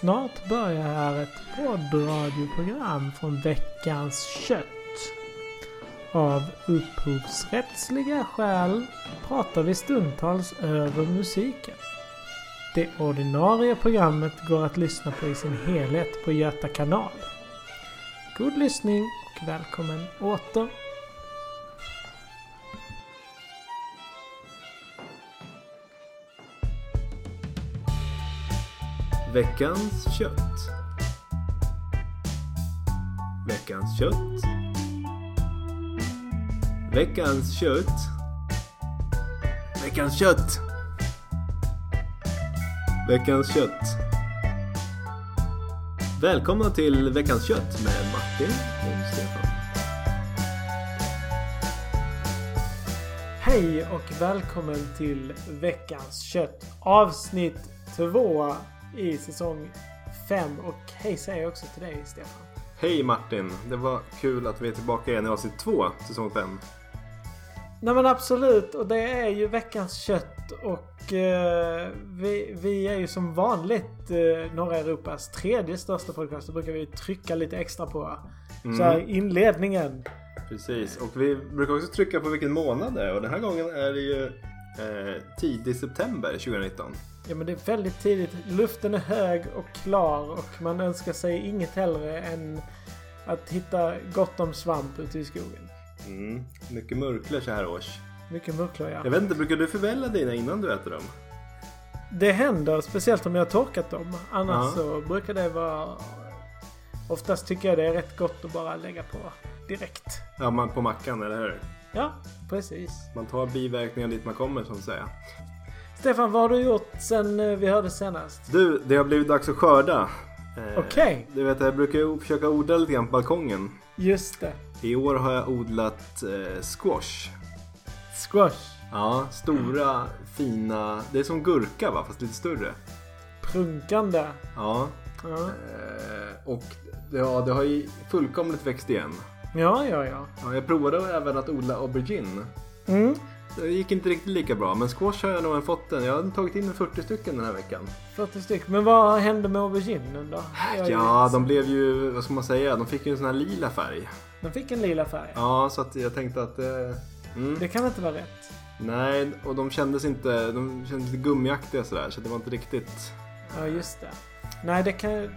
Snart börjar här ett poddradioprogram från veckans kött. Av upphovsrättsliga skäl pratar vi stundtals över musiken. Det ordinarie programmet går att lyssna på i sin helhet på Göta kanal. God lyssning och välkommen åter. Veckans kött. Veckans kött. Veckans kött. Veckans kött. Veckans kött. Välkomna till Veckans kött med Martin och Stefan. Hej och välkommen till veckans kött. Avsnitt två i säsong 5. Och hej säger jag också till dig Stefan. Hej Martin! Det var kul att vi är tillbaka igen i avsnitt två, säsong 5. Nej men absolut och det är ju veckans kött och eh, vi, vi är ju som vanligt eh, norra Europas tredje största podcast. Det brukar vi trycka lite extra på. Så här inledningen. Precis, och vi brukar också trycka på vilken månad det är och den här gången är det ju eh, tidig september 2019. Ja men det är väldigt tidigt. Luften är hög och klar och man önskar sig inget hellre än att hitta gott om svamp ute i skogen. Mm. Mycket murklor så här års. Mycket murklor ja. Jag vet inte, brukar du förvälla dina innan du äter dem? Det händer, speciellt om jag har torkat dem. Annars Ja. så brukar det vara... Oftast tycker jag det är rätt gott att bara lägga på direkt. Ja, man på mackan, eller hur? Ja, precis. Man tar biverkningar dit man kommer, så att säga. Stefan, vad har du gjort sen eh, vi hörde senast? Du, det har blivit dags att skörda. Eh, Okej. Du vet, jag brukar försöka odla lite grann på balkongen. Just det. I år har jag odlat eh, squash. Squash. Ja, stora, fina... Det är som gurka va, fast lite större. Prunkande. Ja, eh, och ja, det har ju fullkomligt växt igen. ja, ja. ja. Ja, jag provade även att odla aubergine. Mm. Det gick inte riktigt lika bra, men squash har jag nog fått den. Jag har tagit in 40 stycken den här veckan. 40 styck. Men vad hände med auberginen då? Jag Ja, lite- de blev ju, vad ska man säga, de fick ju en sån här lila färg. de fick en lila färg. Ja, så att jag tänkte att... Eh, mm, Det kan inte vara rätt. nej, och de kändes inte, de kändes lite gummiaktiga sådär, så det var inte riktigt... Ja, just det. Nej, det, kan, det,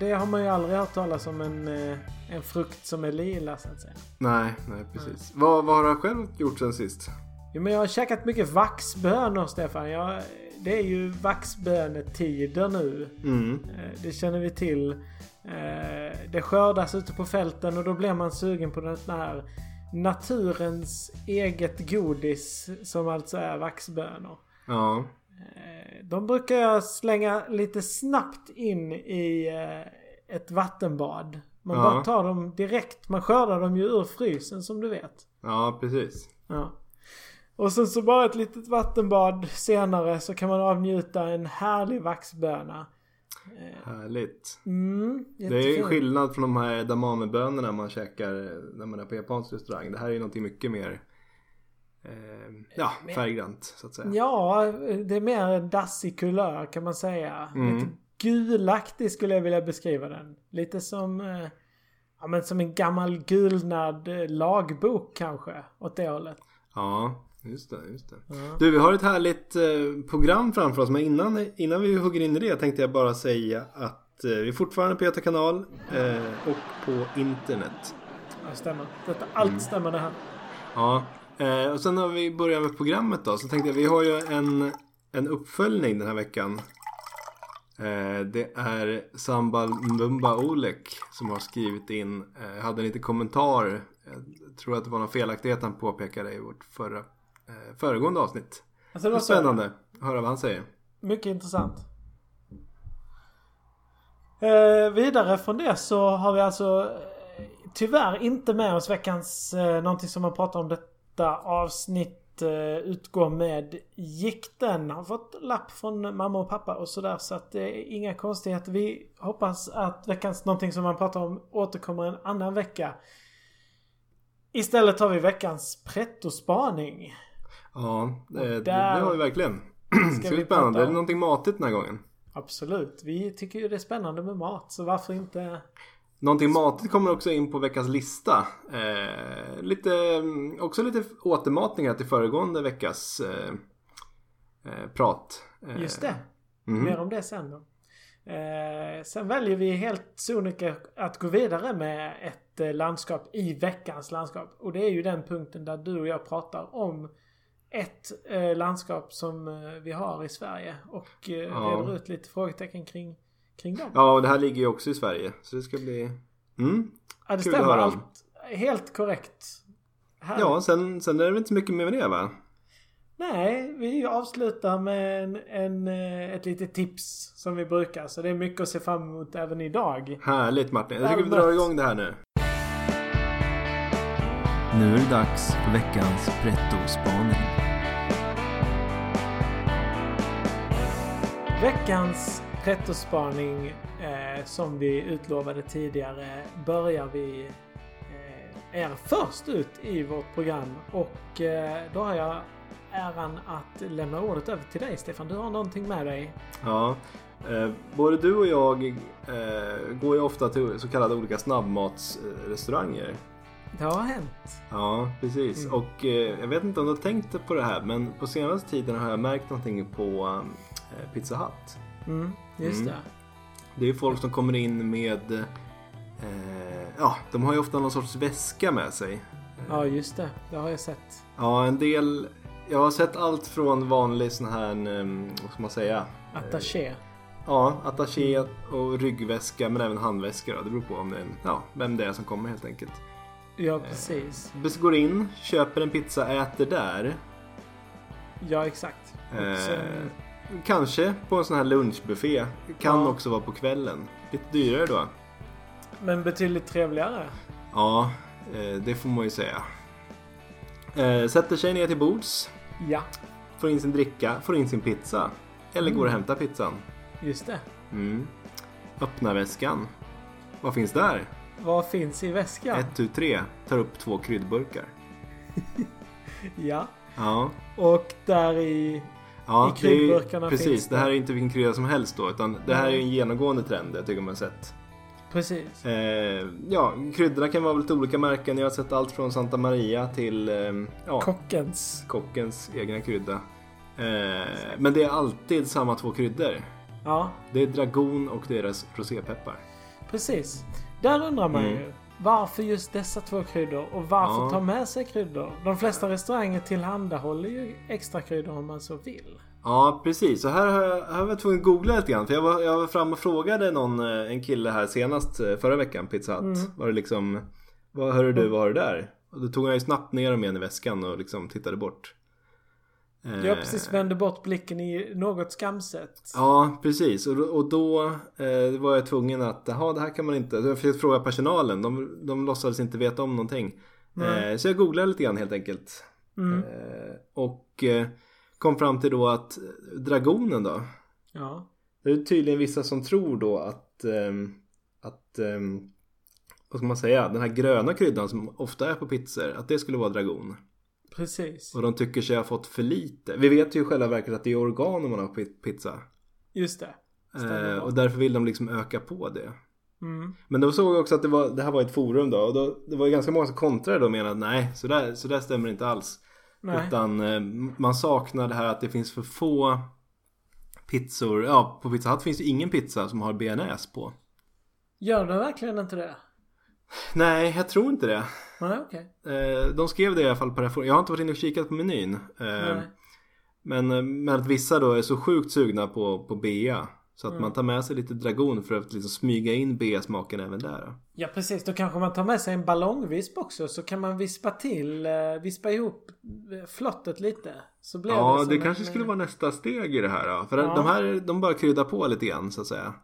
det har man ju aldrig hört talas om en, eh, en frukt som är lila så att säga. Nej, nej precis. Vad, vad har du själv gjort sen sist? Jo, men jag har käkat mycket vaxbönor, Stefan. Jag, det är ju vaxbönetider nu. Mm. Eh, Det känner vi till. Eh, Det skördas ute på fälten och då blir man sugen på den här naturens eget godis som alltså är vaxbönor. Ja. Eh, De brukar jag slänga lite snabbt in i ett vattenbad. Man Ja. bara tar dem direkt. Man skördar dem ju ur frysen som du vet. Ja, precis. Ja. Och sen så bara ett litet vattenbad senare så kan man avnjuta en härlig vaxböna. Härligt. Mm, Det är skillnad från de här edamamebönorna man käkar när man är på japansk restaurang. Det här är ju någonting mycket mer eh, ja, färggrant så att säga. Ja, det är mer en dassig kulör kan man säga. Mm. Lite gulaktig skulle jag vilja beskriva den. Lite som, eh, ja men som en gammal gulnad eh, lagbok kanske. Åt det hållet. Ja, just det. Just det. Ja. Du, vi har ett härligt eh, program framför oss. Men innan, innan vi hugger in i det tänkte jag bara säga att eh, vi är fortfarande på Göta kanal eh, och på internet. Ja, stämmer. Detta, allt stämmer det här. Ja, och sen har vi börjat med programmet då. Så tänkte jag, vi har ju en, en uppföljning den här veckan. Det är Sambal Mbumba Olek som har skrivit in, eh, hade en liten kommentar. Jag tror att det var någon felaktighet han påpekade i vårt förra, eh, föregående avsnitt. Alltså, det var spännande att höra vad han säger. Mycket intressant. Eh, vidare från det så har vi alltså eh, tyvärr inte med oss veckans eh, någonting som man pratar om detta avsnitt eh, utgår med gikten. Har fått lapp från mamma och pappa och sådär så att det är inga konstigheter. Vi hoppas att veckans någonting som man pratar om återkommer en annan vecka. Istället har vi veckans pretto-spaning. Ja, det, det, det där har vi verkligen. Det ska vi bli spännande. Är det någonting matigt den här gången? Absolut. Vi tycker ju det är spännande med mat så varför inte Någonting matigt kommer också in på veckans lista. Eh, lite, mm, också lite återmatningar till föregående veckas eh, eh, prat. Eh, Just det. mhm. Mer om det sen då. Eh, sen väljer vi helt sonika att gå vidare med ett eh, landskap i veckans landskap. Och det är ju den punkten där du och jag pratar om ett eh, landskap som eh, vi har i Sverige. Och eh, Ja. reder ut lite frågetecken kring, kring dem. Ja, och det här ligger ju också i Sverige. Så det ska bli... Mm. Ja, det kul att stämmer. om. Allt helt korrekt. Här. Ja, sen, sen är det väl inte så mycket mer med det va? Nej, vi avslutar med en, en, eh, ett litet tips som vi brukar. Så det är mycket att se fram emot även idag. Härligt Martin. Jag tycker vi drar igång det här nu. Nu är det dags för veckans pretto-spaning. Veckans rettospaning eh, som vi utlovade tidigare börjar vi eh, är först ut i vårt program. Och eh, då har jag äran att lämna ordet över till dig Stefan. Du har någonting med dig. Ja. Eh, både du och jag eh, går ju ofta till så kallade olika snabbmatsrestauranger. Det har hänt. Ja, precis. Mm. Och eh, jag vet inte om du har tänkt på det här men på senaste tiden har jag märkt någonting på Pizza Hut. Mm, just Mm. det. Det är ju folk som kommer in med eh, Ja, de har ju ofta någon sorts väska med sig. Ja, just det. Det har jag sett. Ja, en del Jag har sett allt från vanlig sån här, eh, vad ska man säga? Attaché. Ja, attaché och ryggväska men även handväska då. Det beror på om det är en, ja, vem det är som kommer helt enkelt. Ja, precis. Bes- Går in, köper en pizza, äter där. Ja, exakt. Och Eh, sen- kanske på en sån här lunchbuffé. Kan Ja. också vara på kvällen. Lite dyrare då. Men betydligt trevligare. Ja, eh, det får man ju säga. Eh, sätter sig ner till bords. Ja, Får in sin dricka, får in sin pizza. Eller går och Mm. hämtar pizzan. just det. Mm. Öppnar väskan. Vad finns där? Vad finns i väskan? Ett, tu, tre. Tar upp två kryddburkar. Ja. Ja. Och där i... Ja, I det är Precis, det det- här är inte vilken krydda som helst då. Utan det här är en genomgående trend jag tycker man har sett. Precis. Eh, ja, kryddorna kan vara lite olika märken. Jag har sett allt från Santa Maria till eh, ja, Kockens. kockens egna krydda. Eh, men det är alltid samma två kryddor. Ja, Det är dragon och deras rosépeppar. precis. Där undrar man Mm. ju. Varför just dessa två kryddor? Och varför Ja. ta med sig kryddor? De flesta restauranger tillhandahåller ju extra kryddor om man så vill. Ja, precis. Så här har jag, här var jag tvungen att googla lite grann. För jag var, jag var fram och frågade någon, eh, en kille här senast eh, förra veckan, Pizza Hut. Mm. Var det liksom, vad hörde du, vad har du där? Och då tog han ju snabbt ner dem igen i väskan och liksom tittade bort. Eh, Jag precis vände bort blicken i något skamset. Ja, precis. Och, och då eh, var jag tvungen att, jaha det här kan man inte. Jag försökte fråga personalen. De, de låtsades inte veta om någonting. Eh, så jag googlade lite grann helt enkelt. Mm. Eh, och eh, kom fram till då att dragonen då. Ja. Det är tydligen vissa som tror då att, ehm, att ehm, vad ska man säga, den här gröna kryddan som ofta är på pizzor, att det skulle vara dragon. Precis. Och de tycker sig ha fått för lite. Vi vet ju i själva verket att det är organ man har på pizza. Just det. Eh, och därför vill de liksom öka på det. Mm. Men då såg jag också att det, var, det här var ett forum då. Och då, det var ju ganska många som kontrade och menade att nej, så där, så där stämmer inte alls. Nej. Utan eh, man saknar det här att det finns för få pizzor. Ja, på Pizza Hut finns det ingen pizza som har bearnaise på. Gör det verkligen inte det? Nej, jag tror inte det. Nej, okej. Eh, de skrev det i alla fall på det här forumet. Jag har inte varit inne och kikat på menyn. Eh, Nej. men, eh, men att vissa då är så sjukt sugna på, på bea. Så att Mm. man tar med sig lite dragon för att liksom smyga in bea-smaken även där. Ja precis, då kanske man tar med sig en ballongvisp också så kan man vispa till, vispa ihop flottet lite. Så blir Ja, det det, kanske en, skulle vara nästa steg i det här. Då. För Ja. de här, de bara kryddar på lite grann så att säga.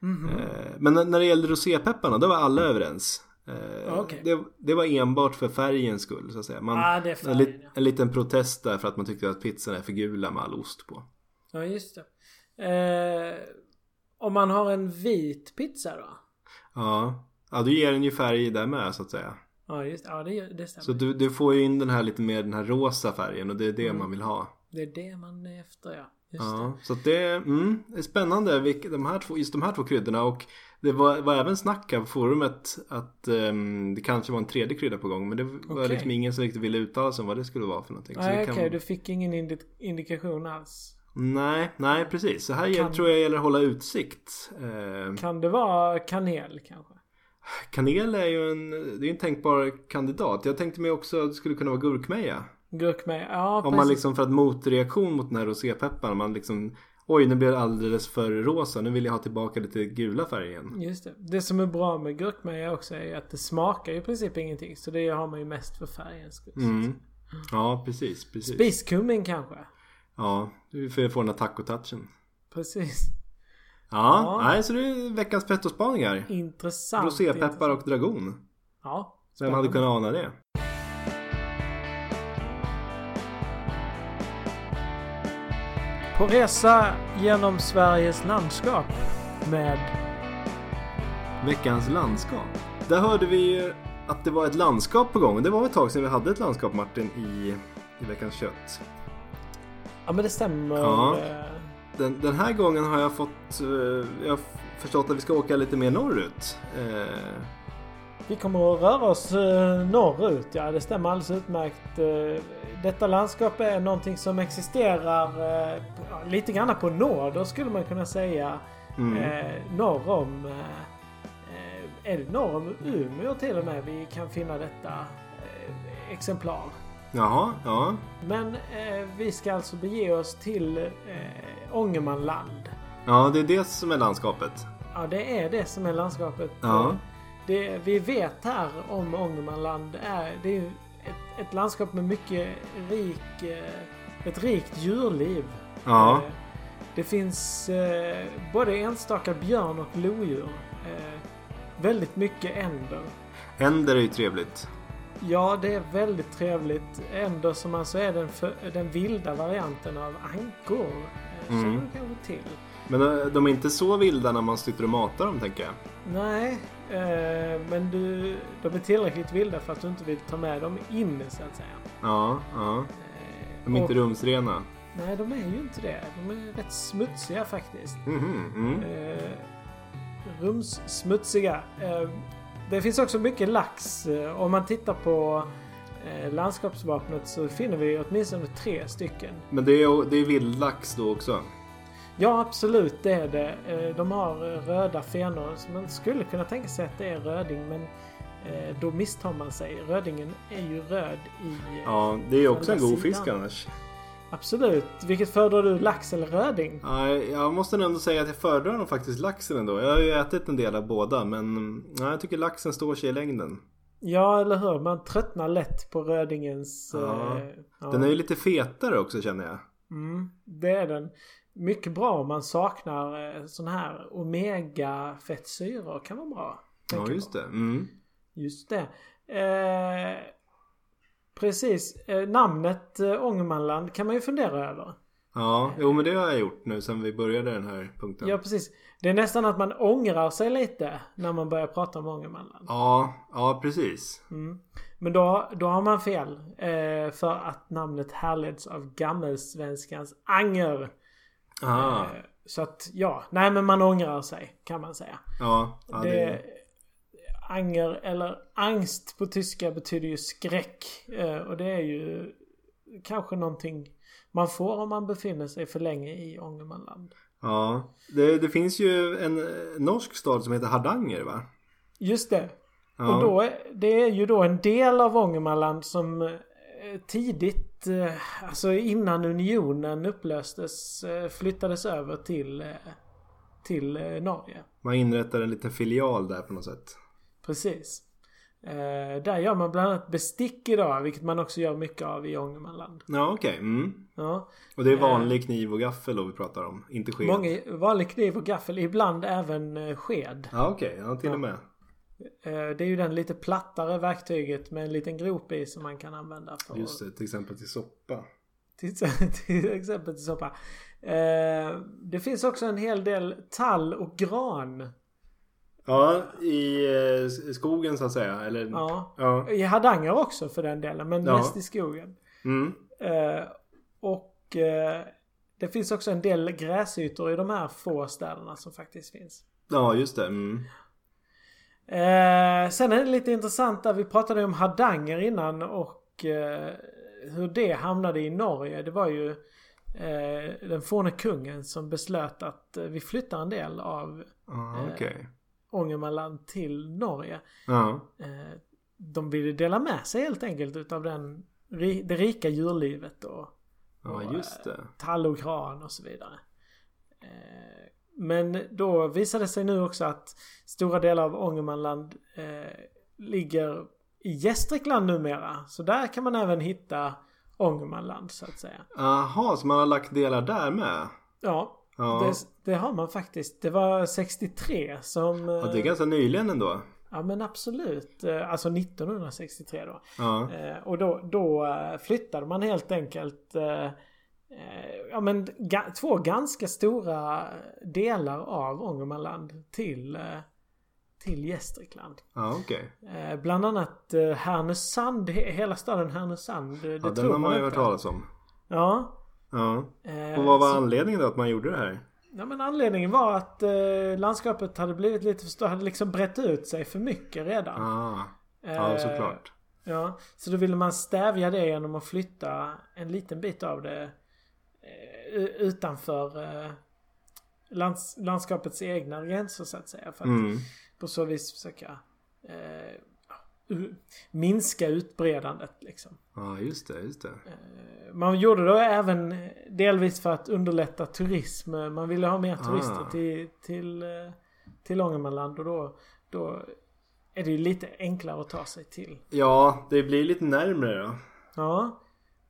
mhm. Eh, men när när det gällde rosépepparna, då var alla överens. Eh, Ja, okej. det, det var enbart för färgens skull så att säga. Man, Ah, det är en, färgen, lit, ja. en liten protest där för att man tyckte att pizzan är för gula med all ost på. Ja, just det. Eh, om man har en vit pizza då? Ja, ja du ger den ju färg där med så att säga. Ja, just Ja, det, det stämmer. Så du, du får ju in den här lite mer den här rosa färgen och det är det Mm. man vill ha. Det är det man är efter, ja. Just Ja, så att det, mm, det är spännande vilka, de här två, just de här två kryddorna och det var, var även snack här på forumet att ehm, det kanske var en tredje krydda på gång men det var Okej. liksom ingen som riktigt ville uttala sig om vad det skulle vara för någonting. Nej okej, kan- du fick ingen indi- indikation alls. Nej, nej precis. Så här Kan- tror jag gäller att hålla utsikt. Eh, Kan det vara kanel kanske? kanel är ju en, det är en tänkbar kandidat. Jag tänkte mig också att det skulle kunna vara gurkmeja. Gurkmeja? Ja, Om precis. man liksom för att motreaktion mot den här rosépepparn. Man liksom Oj nu blev det alldeles för rosa. Nu vill jag ha tillbaka lite gula färgen. Just det. Det som är bra med gurkmeja också är att det smakar ju i princip ingenting. Så det har man ju mest för färgens skull. Mm. Ja precis, precis. Spiskummin kanske? Ja, du får få den här tacotouchen. Precis. Ja, Ja. nej så det är veckans pettospaningar. Intressant. Rosépeppar och dragon. Ja. Vem hade kunnat ana det? På resa genom Sveriges landskap med... Veckans landskap. Där hörde vi ju att det var ett landskap på gång. Det var ett tag sedan vi hade ett landskap Martin i, i Veckans kött. Ja men det stämmer. Ja. Den, den här gången har jag fått eh, jag har förstått att vi ska åka lite mer norrut. Eh, Vi kommer att röra oss eh, norrut. Ja det stämmer alldeles utmärkt. Detta landskap är någonting som existerar lite grann på norr skulle man kunna säga. mm. Eh, norr om... Eh, eh, är det norr om Umeå till och med vi kan finna detta eh, exemplar. Jaha, ja. Men eh, vi ska alltså bege oss till eh, Ångermanland. Ja, det är det som är landskapet. Ja, det är det som är landskapet. Ja. Eh, Det vi vet här om Ångermanland är det är ett, ett landskap med mycket rik, eh, ett rikt djurliv. Ja. Eh, Det finns eh, både enstaka björn och lodjur. Eh, väldigt mycket änder. Änder är ju trevligt. Ja, det är väldigt trevligt. Änder som alltså är den, för, den vilda varianten av ankor. Eh, Känner Mm. du kanske till? Men eh, de är inte så vilda när man sitter och matar dem tänker jag. Nej, eh, men du, de är tillräckligt vilda för att du inte vill ta med dem in så att säga. Ja, ja. Eh, De är inte och- rumsrena. Nej, de är ju inte det. De är rätt smutsiga faktiskt. Mhm, mm. Eh, rumssmutsiga. Eh, det finns också mycket lax. Eh, om man tittar på eh, landskapsvapnet så finner vi åtminstone tre stycken. Men det är, det är vildlax då också. Ja, absolut det är det. Eh, de har eh, röda fenor. Så man skulle kunna tänka sig att det är röding men då misstar man sig. Rödingen är ju röd i... Ja, det är också en god fisk annars. Absolut. Vilket föredrar du? Lax eller röding? Ja, jag måste ändå säga att jag föredrar nog faktiskt laxen ändå. Jag har ju ätit en del av båda men ja, jag tycker laxen står sig i längden. Ja, eller hur? Man tröttnar lätt på rödingens... Ja. eh, ja. Den är ju lite fetare också känner jag. Mm, det är den. Mycket bra om man saknar eh, sån här omega-fettsyror. Kan vara bra. Ja, just det. Mm. Just det. Eh, precis. Eh, namnet eh, Ångermanland kan man ju fundera över. Ja, jo men det har jag gjort nu sen vi började den här punkten. Ja, precis. Det är nästan att man ångrar sig lite när man börjar prata om Ångermanland. Ja, ja precis. Mm. Men då, då har man fel. Eh, för att namnet härleds av gammelsvenskans anger. Eh, så att ja, nej men man ångrar sig kan man säga. Ja, ja det, det... Anger eller angst på tyska betyder ju skräck. Eh, och det är ju kanske någonting man får om man befinner sig för länge i Ångermanland. Ja, det, det finns ju en norsk stad som heter Hardanger va? Just det. Ja. Och då, är- det är ju då en del av Ångermanland som eh, tidigt, eh, alltså innan unionen upplöstes, flyttades över till, till Norge. Man inrättar en liten filial där på något sätt. Precis. Eh, där gör man bland annat bestick idag, vilket man också gör mycket av i Ångermanland. Ja, okej. Mm. Ja. Och det är vanlig kniv och gaffel då vi pratar om, inte sked. Många vanlig kniv och gaffel, ibland även eh, sked. Ja, okej. Ja, till och med. Eh, det är ju den lite plattare verktyget med en liten grop i som man kan använda för Just det, till exempel till soppa. Till, till exempel till soppa. Eh, det finns också en hel del tall och gran. Ja, i eh, skogen så att säga. Eller... Ja. Ja. I Hardanger också för den delen, men Ja. mest i skogen. Mm. Eh, och eh, det finns också en del gräsytor i de här få städerna som faktiskt finns. Ja, just det. Mm. Eh, sen är det lite intressant där vi pratade om Hardanger innan och eh, hur det hamnade i Norge. Det var ju eh, den forne kungen som beslöt att vi flyttar en del av Ah, Okej. Ångermanland till Norge. Ja. Eh, de ville dela med sig helt enkelt utav den, det rika djurlivet och ja, just det. tall och gran och så vidare. Eh, Men då visade det sig nu också att stora delar av Ångermanland eh, ligger i Gästrikland numera. Så där kan man även hitta Ångermanland så att säga. Jaha, så man har lagt delar där med? Ja, Ja. det, det har man faktiskt. Det var 63 som... ja, det är eh, ganska nyligen ändå. Ja men absolut. Eh, Alltså 1963 då. Ja. Eh, och då, då flyttade man helt enkelt ja, men, två ganska stora delar av Ångermanland till, till Gästrikland. Ja. Eh, bland annat Härnösand, he, hela staden Härnösand. Det, Ja, den har man ju hört talas om. Ja. Ja. eh, Och vad var så- anledningen då att man gjorde det här? Ja men anledningen var att eh, landskapet hade blivit lite för stort, hade liksom brett ut sig för mycket redan. Ah. Ja, Eh, såklart. Ja, så då ville man stävja det genom att flytta en liten bit av det eh, utanför eh, lands, landskapets egna gränser så att säga. För att Mm. på så vis försöka eh, minska utbredandet liksom. Ja, just det, just det. Eh, Man gjorde det även delvis för att underlätta turism. Man ville ha mer turister Ah. till, till, eh, till Ångermanland och då, då är det ju lite enklare att ta sig till. Ja, det blir lite närmre då. Ja.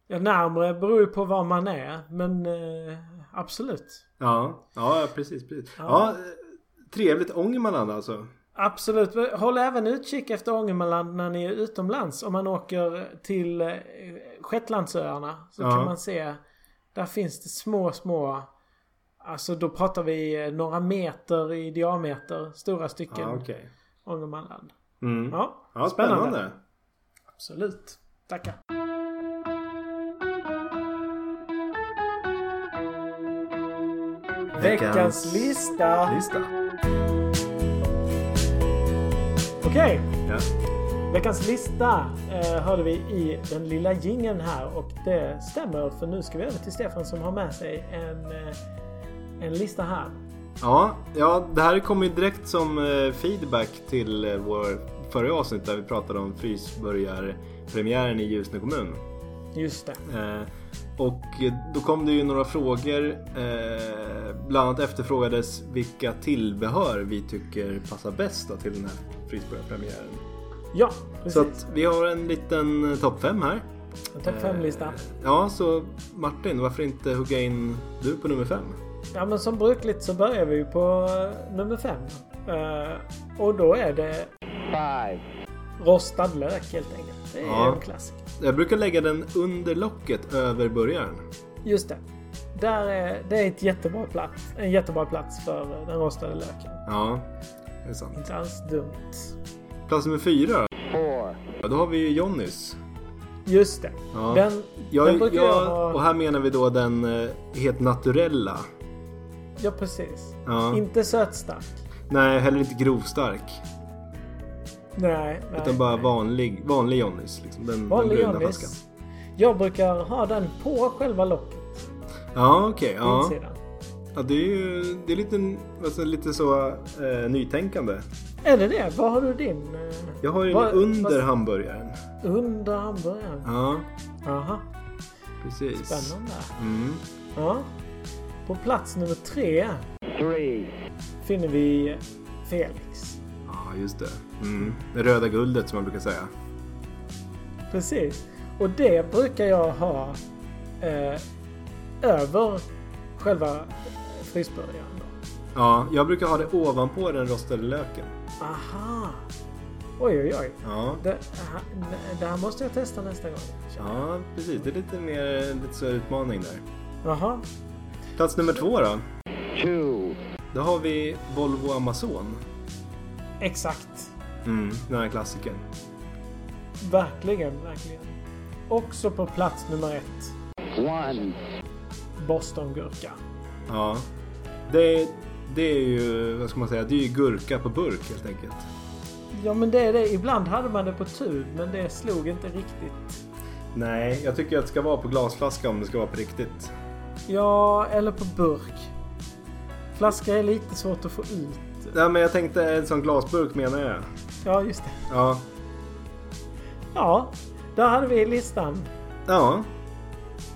Ja, närmre beror ju på var man är. Men eh, absolut. Ja, ja precis, precis. Ja. Ja, eh, trevligt. Ångermanland alltså. Absolut. Håll även utkik efter Ångermanland när ni är utomlands. Om man åker till eh, Shetlandsöarna så Ja. kan man se. Där finns det små, små. Alltså då pratar vi eh, några meter i diameter. Stora stycken Ja, okej. Ångermanland. Mm. Ja, Ja, spännande. Absolut. Tackar. Veckans lista. Lista. Okej. Ja. Veckans lista eh, hörde vi i den lilla jingeln här och det stämmer för nu ska vi över till Stefan som har med sig en, eh, en lista här. Ja, ja, det här kommer ju direkt som eh, feedback till eh, vår förra avsnitt där vi pratade om Frysburgarpremiären i Ljusne kommun. Just det. Eh, och då kom det ju några frågor. Eh, bland annat efterfrågades vilka tillbehör vi tycker passar bäst till den här Frysburgarpremiären. Ja, Så precis. att vi har en liten eh, topp 5 här. En topp 5-lista. Eh, Ja, så Martin, varför inte hugga in du på nummer 5? Ja men som brukligt så börjar vi på eh, nummer 5. och då är det rostad lök helt enkelt. Det är Ja. en klassiker. Jag brukar lägga den under locket över burgaren. Just det. Där är, det är ett jättebra plats. En jättebra plats för den rostade löken. Ja, det är sant. Inte alls dumt. Plats nummer fyra då? Ja, då har vi ju Johnnys. Just det. Ja. Den, den Jag, brukar jag, jag ha... och här menar vi då den eh, helt naturella. Ja precis. Ja. Inte sötstark. Nej, heller inte grovstark. Nej, nej. utan bara vanlig, vanlig Johnnys. Liksom. Den, Vanlig den. Johnnys. Jag brukar ha den på själva locket. Ja, okej. På ja. insidan. Ja, det är ju det är lite, alltså, lite så eh, nytänkande. Är det det? Var har du din? eh, Jag har ju den under vad- hamburgaren. Under hamburgaren? Ja, Aha, precis. spännande. Mm. Ja. På plats nummer tre finner vi Felix. Ja, just det. Mm. Det röda guldet som man brukar säga. Precis. Och det brukar jag ha eh, över själva frysburgaren. då. Ja, jag brukar ha det ovanpå den rostade löken. Aha! Oj, oj, oj. Ja, Det, det här måste jag testa nästa gång. ja precis. Det är lite mer lite så utmaning där. Jaha. Plats nummer två då. Då har vi Volvo Amazon. Exakt. Mm, den här klassikern. Verkligen, verkligen. Också på plats nummer ett. Bostongurka. Ja. Det, det är ju, vad ska man säga, det är ju gurka på burk helt enkelt. Ja men det är det. Ibland hade man det på tub men det slog inte riktigt. Nej, jag tycker att det ska vara på glasflaska om det ska vara på riktigt. Ja, eller på burk. Flaska är lite svårt att få ut. Nej men jag tänkte en sån glasburk menar jag. Ja, just det. Ja. Ja, där hade vi listan. Ja.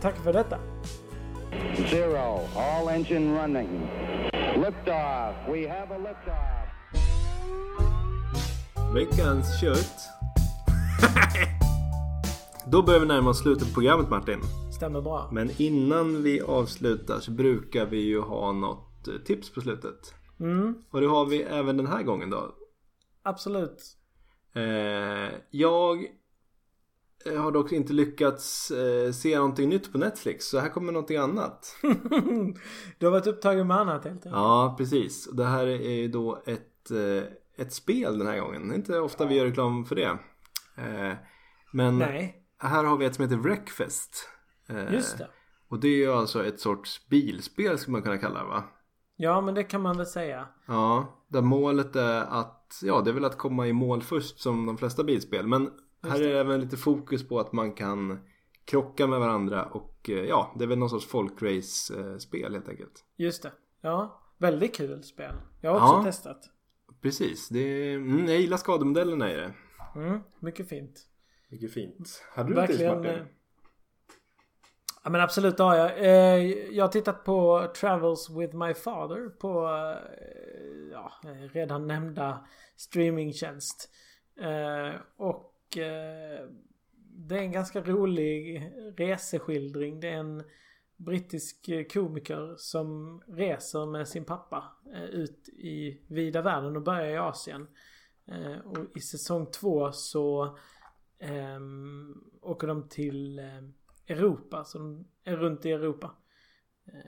Tack för detta. Zero. All engine running. Liftoff. We have a liftoff. Veckans kött. Då börjar vi närma oss slutet på programmet Martin. Stämmer bra. Men innan vi avslutar så brukar vi ju ha något eh, tips på slutet. Mm, Och det har vi även den här gången då. absolut. Eh, jag har dock inte lyckats eh, se någonting nytt på Netflix. Så här kommer någonting annat. du har varit upptagen med annat helt enkelt. Ja, precis. Det här är ju då ett, eh, ett spel den här gången. Det är inte ofta vi gör reklam för det. Eh, Men Nej, här har vi ett som heter Wreckfest. Eh, just det. Och det är ju alltså ett sorts bilspel skulle man kunna kalla det va? Ja, men det kan man väl säga. Ja, där målet är att, ja det är väl att komma i mål först som de flesta bilspel. Men här är det även lite fokus på att man kan krocka med varandra och eh, ja, det är väl någon sorts folkrace-spel helt enkelt. Just det. Ja, väldigt kul spel. Jag har också Ja. testat. Precis, det är, mm, jag gillar skademodellerna i det. Mm, mycket fint. Mycket fint. Hade du Verkligen. ett tips eh, Martin? Ja men absolut det har jag. Eh, jag har tittat på Travels with my father på ja, redan nämnda streamingtjänst. Eh, och eh, det är en ganska rolig reseskildring. Det är en brittisk eh, komiker som reser med sin pappa eh, ut i vida världen och börjar i Asien. Eh, och i säsong två så ehm, åker de till Europa. Så de är runt i Europa.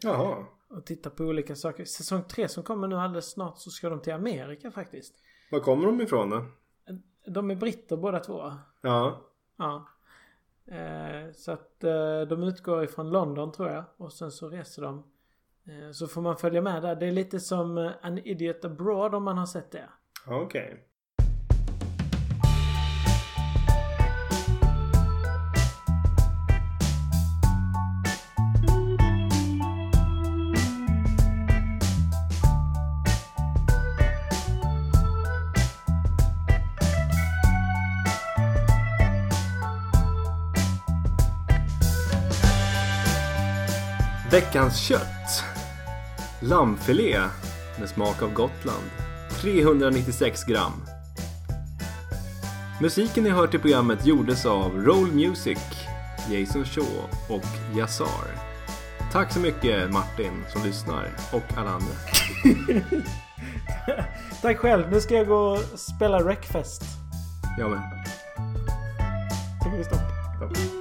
Jaha. Och tittar på olika saker. Säsong tre som kommer nu alldeles snart så ska de till Amerika faktiskt. Var kommer de ifrån då? De är britter båda två. Ja. Ja. Eh, så att eh, de utgår ifrån London tror jag. Och sen så reser de. Eh, så får man följa med där. Det är lite som An Idiot Abroad om man har sett det. Okej. Veckans kött. Lammfilé med smak av Gotland. 396 gram. Musiken ni hört i programmet gjordes av Roll Music, Jason Shaw och Yassar. Tack så mycket Martin som lyssnar och alla andra. Tack själv. Nu ska jag gå och spela Wreckfest. Jag med. Tycker vi stopp. Thank